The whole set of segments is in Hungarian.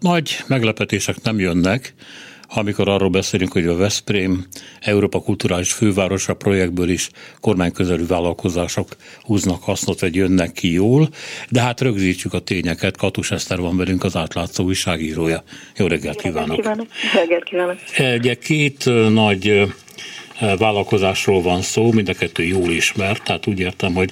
Nagy meglepetések nem jönnek, amikor arról beszélünk, hogy a Veszprém Európa Kulturális Fővárosa projektből is kormányközelű vállalkozások húznak hasznot, vagy jönnek ki jól, de hát rögzítsük a tényeket. Katus Eszter van velünk, az átlátszó újságírója. Jó reggelt kívánok! Kívánok! Reggelt kívánok! Ugye két nagy vállalkozásról van szó, mind a kettő jól ismert, tehát úgy értem, hogy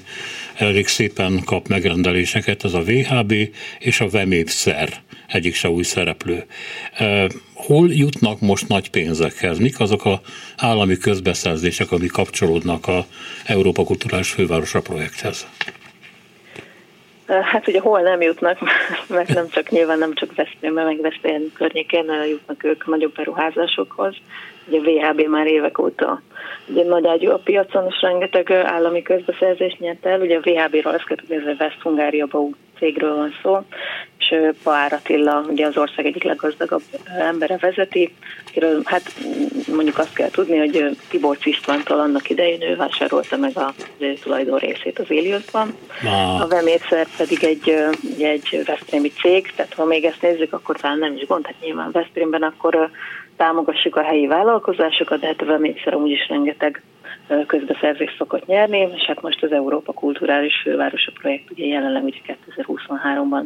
elég szépen kap megrendeléseket, ez a VHB és a Vemépszer egyik se új szereplő. Hol jutnak most nagy pénzekhez? Mik azok a állami közbeszerzések, amik kapcsolódnak a Európa Kulturális Fővárosa projekthez? Hát ugye hol nem jutnak, mert nem csak nyilván nem csak Veszprémben, meg Veszprém környékén jutnak ők nagyobb beruházásokhoz. Ugye VHB már évek óta ugye nagy ágyú a piacon, és rengeteg állami közbeszerzést nyert el. Ugye a VHB-ról ezt kell tudni, ez a West Hungária cégről van szó, és Pár Attila, ugye az ország egyik leggazdagabb embere vezeti, akiről hát mondjuk azt kell tudni, hogy Tibor Istvántól annak idején ő vásárolta meg a tulajdon részét az Éliuszban. A Vemétszer pedig egy, egy Veszprémi cég, tehát ha még ezt nézzük, akkor talán nem is gond, hát nyilván Veszprémben akkor támogassuk a helyi vállalkozásokat, de hát a Vemétszer amúgy is rengeteg közbeszerzést szokott nyerni, és hát most az Európa Kulturális Fővárosa projekt ugye jelenleg ugye 2023-ban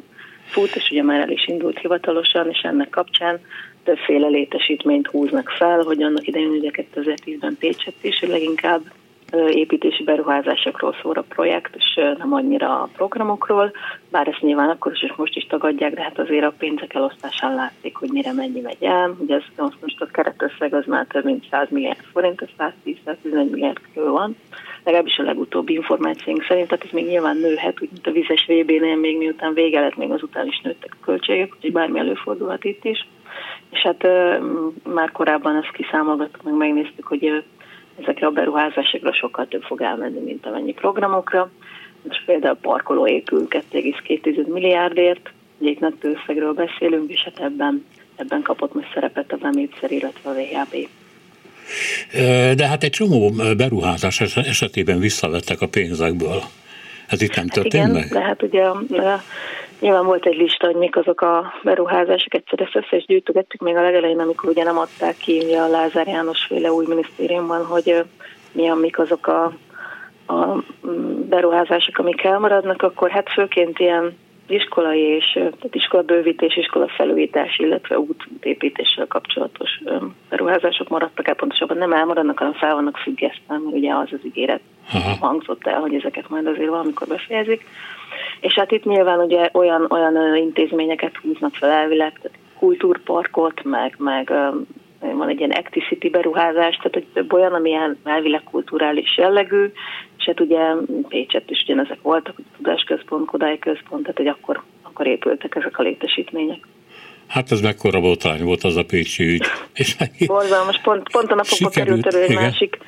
fut, és ugye már el is indult hivatalosan, és ennek kapcsán többféle létesítményt húznak fel, hogy annak idején ugye 2010-ben Pécset is leginkább építési beruházásokról szól a projekt, és nem annyira a programokról, bár ezt nyilván akkor is és most is tagadják, de hát azért a pénzek elosztásán látszik, hogy mire mennyi megy el. Ugye ez most a keretösszeg az már több mint 100 milliárd forint, ez 110-111 milliárd körül van, legalábbis a legutóbbi információink szerint, tehát ez még nyilván nőhet, úgy mint a vizes VB-nél még miután vége lett, még azután is nőttek a költségek, úgyhogy bármi előfordulhat itt is. És hát már korábban ezt kiszámolgattuk, meg megnéztük, hogy ezekre a beruházásokra sokkal több fog elmenni, mint amennyi programokra. Most például parkoló épül 2,2 milliárdért, itt nagy összegről beszélünk, és hát ebben, ebben kapott most szerepet a Bemétszer, illetve a VHB. De hát egy csomó beruházás esetében visszavettek a pénzekből. Ez itt nem hát történt igen, meg? de hát ugye Nyilván volt egy lista, hogy mik azok a beruházások, egyszer ezt össze is gyűjtögettük még a legelején, amikor ugye nem adták ki a Lázár János féle új minisztériumban, hogy mi a, mik azok a, a beruházások, amik elmaradnak, akkor hát főként ilyen iskolai és tehát iskola bővítés, iskola felújítás, illetve útépítéssel kapcsolatos beruházások maradtak el, pontosabban nem elmaradnak, hanem fel vannak függesztve, mert ugye az az ígéret Aha. hangzott el, hogy ezeket majd azért valamikor befejezik. És hát itt nyilván ugye olyan, olyan intézményeket húznak fel elvileg, tehát kultúrparkot, meg, meg van egy ilyen Acticity beruházás, tehát hogy több olyan, ami elvileg kulturális jellegű, és hát ugye Pécset is ugyanezek voltak, hogy Tudásközpont, Kodály Központ, tehát hogy akkor, akkor épültek ezek a létesítmények. Hát ez mekkora botrány volt az a Pécsi ügy. És Borzalmas, pont, pont a napokban került elő egy másik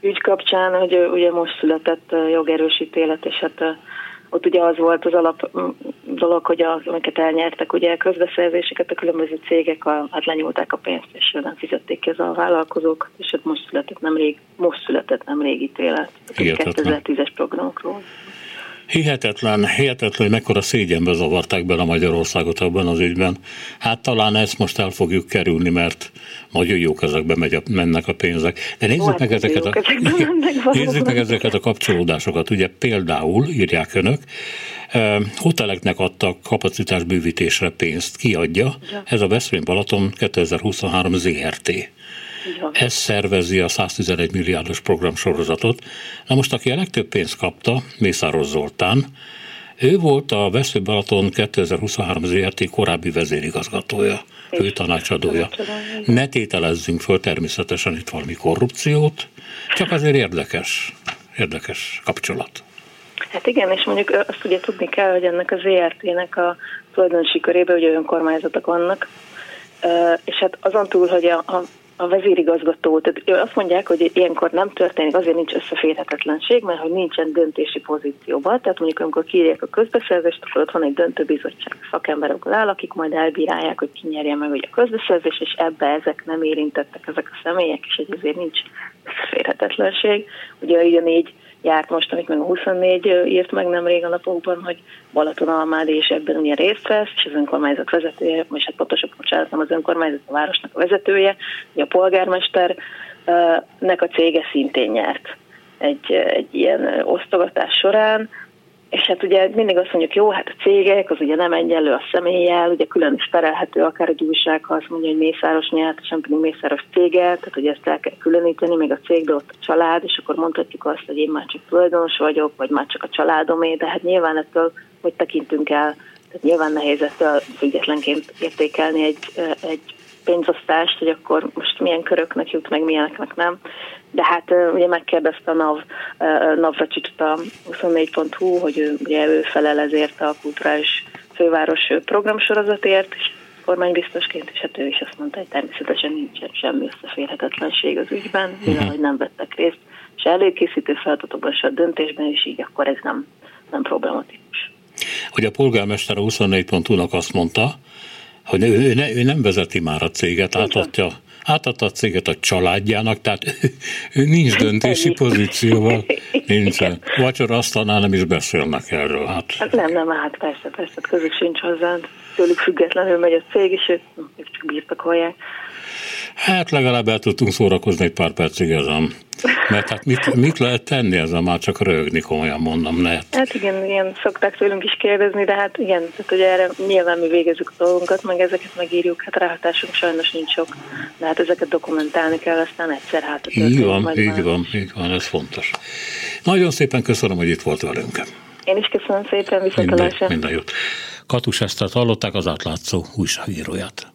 ügy kapcsán, hogy ugye most született jogerősítélet, és hát ott ugye az volt az alap dolog, hogy az, amiket elnyertek, ugye a közbeszerzéseket a különböző cégek a, hát lenyúlták a pénzt, és nem fizették ki a vállalkozók, és hát most született nem rég, most született nem rég ítélet. 2010-es programokról. Hihetetlen, hihetetlen, hogy mekkora szégyenbe zavarták bele Magyarországot abban az ügyben. Hát talán ezt most el fogjuk kerülni, mert nagyon jók ezekbe megy a, mennek a pénzek. De nézzük hát meg ezeket a, nézzük meg ezeket a kapcsolódásokat. Ugye például, írják önök, hoteleknek adtak kapacitásbővítésre pénzt. Kiadja? Ez a Veszprém Balaton 2023 ZRT. Ez szervezi a 111 milliárdos programsorozatot. Na most, aki a legtöbb pénzt kapta, Mészáros Zoltán, ő volt a Vesző Balaton 2023 ZRT korábbi vezérigazgatója, főtanácsadója. Ne tételezzünk föl természetesen itt valami korrupciót, csak azért érdekes, érdekes kapcsolat. Hát igen, és mondjuk azt ugye tudni kell, hogy ennek a ZRT-nek a tulajdonosi körében ugye önkormányzatok vannak, és hát azon túl, hogy a, a a vezérigazgató, tehát azt mondják, hogy ilyenkor nem történik, azért nincs összeférhetetlenség, mert hogy nincsen döntési pozícióban, tehát mondjuk amikor kiírják a közbeszerzést, akkor ott van egy döntőbizottság szakemberek áll, akik majd elbírálják, hogy ki nyerje meg ugye a közbeszerzést, és ebbe ezek nem érintettek ezek a személyek, és ezért nincs összeférhetetlenség. Ugye a négy járt most, amit meg a 24 írt meg nem rég a napokban, hogy Balatonalmádi is ebben ugye részt vesz, és az önkormányzat vezetője, és hát pontosabban bocsánat, nem az önkormányzat, a városnak a vezetője, ugye a polgármester, nek a cége szintén nyert egy, egy ilyen osztogatás során, és hát ugye mindig azt mondjuk, jó, hát a cégek, az ugye nem egyenlő a személlyel, ugye külön is perelhető akár egy újság, ha azt mondja, hogy Mészáros nyert, sem pedig Mészáros céget, tehát hogy ezt el kell különíteni, még a cég, de ott a család, és akkor mondhatjuk azt, hogy én már csak tulajdonos vagyok, vagy már csak a családomé, de hát nyilván ettől hogy tekintünk el, tehát nyilván nehéz ettől függetlenként értékelni egy, egy pénzosztást, hogy akkor most milyen köröknek jut, meg milyeneknek nem. De hát ugye megkérdezte a NAV, Navracsicsot a 24.hu, hogy ő, ugye ő felel ezért a kulturális főváros programsorozatért, és kormánybiztosként, és hát ő is azt mondta, hogy természetesen nincsen semmi összeférhetetlenség az ügyben, mivel uh-huh. hogy nem vettek részt, és előkészítő feladatokban, és a döntésben is így, akkor ez nem, nem problematikus. Hogy a polgármester a 24.hu-nak azt mondta, hogy ő, ne, ő nem vezeti már a céget, átadja, átadta a céget a családjának, tehát ő, nincs döntési pozícióval, nincsen. Vacsora asztalnál nem is beszélnek erről. Hát. hát nem, nem, hát persze, persze, közük sincs hozzá, tőlük függetlenül megy a cég, és ők, ők csak birtokolják. Hát legalább el tudtunk szórakozni egy pár percig ezen. Mert hát mit, mit lehet tenni ezzel már csak rögni, komolyan mondom, lehet. Hát igen, igen, szokták tőlünk is kérdezni, de hát igen, tehát ugye erre nyilván mi végezzük a dolgunkat, meg ezeket megírjuk, hát ráhatásunk sajnos nincs sok, de hát ezeket dokumentálni kell, aztán egyszer hát. Így van, így már. van, így van, ez fontos. Nagyon szépen köszönöm, hogy itt volt velünk. Én is köszönöm szépen, viszontlátásra. Minden, minden jót. Katus Esztert hallották az átlátszó újságíróját.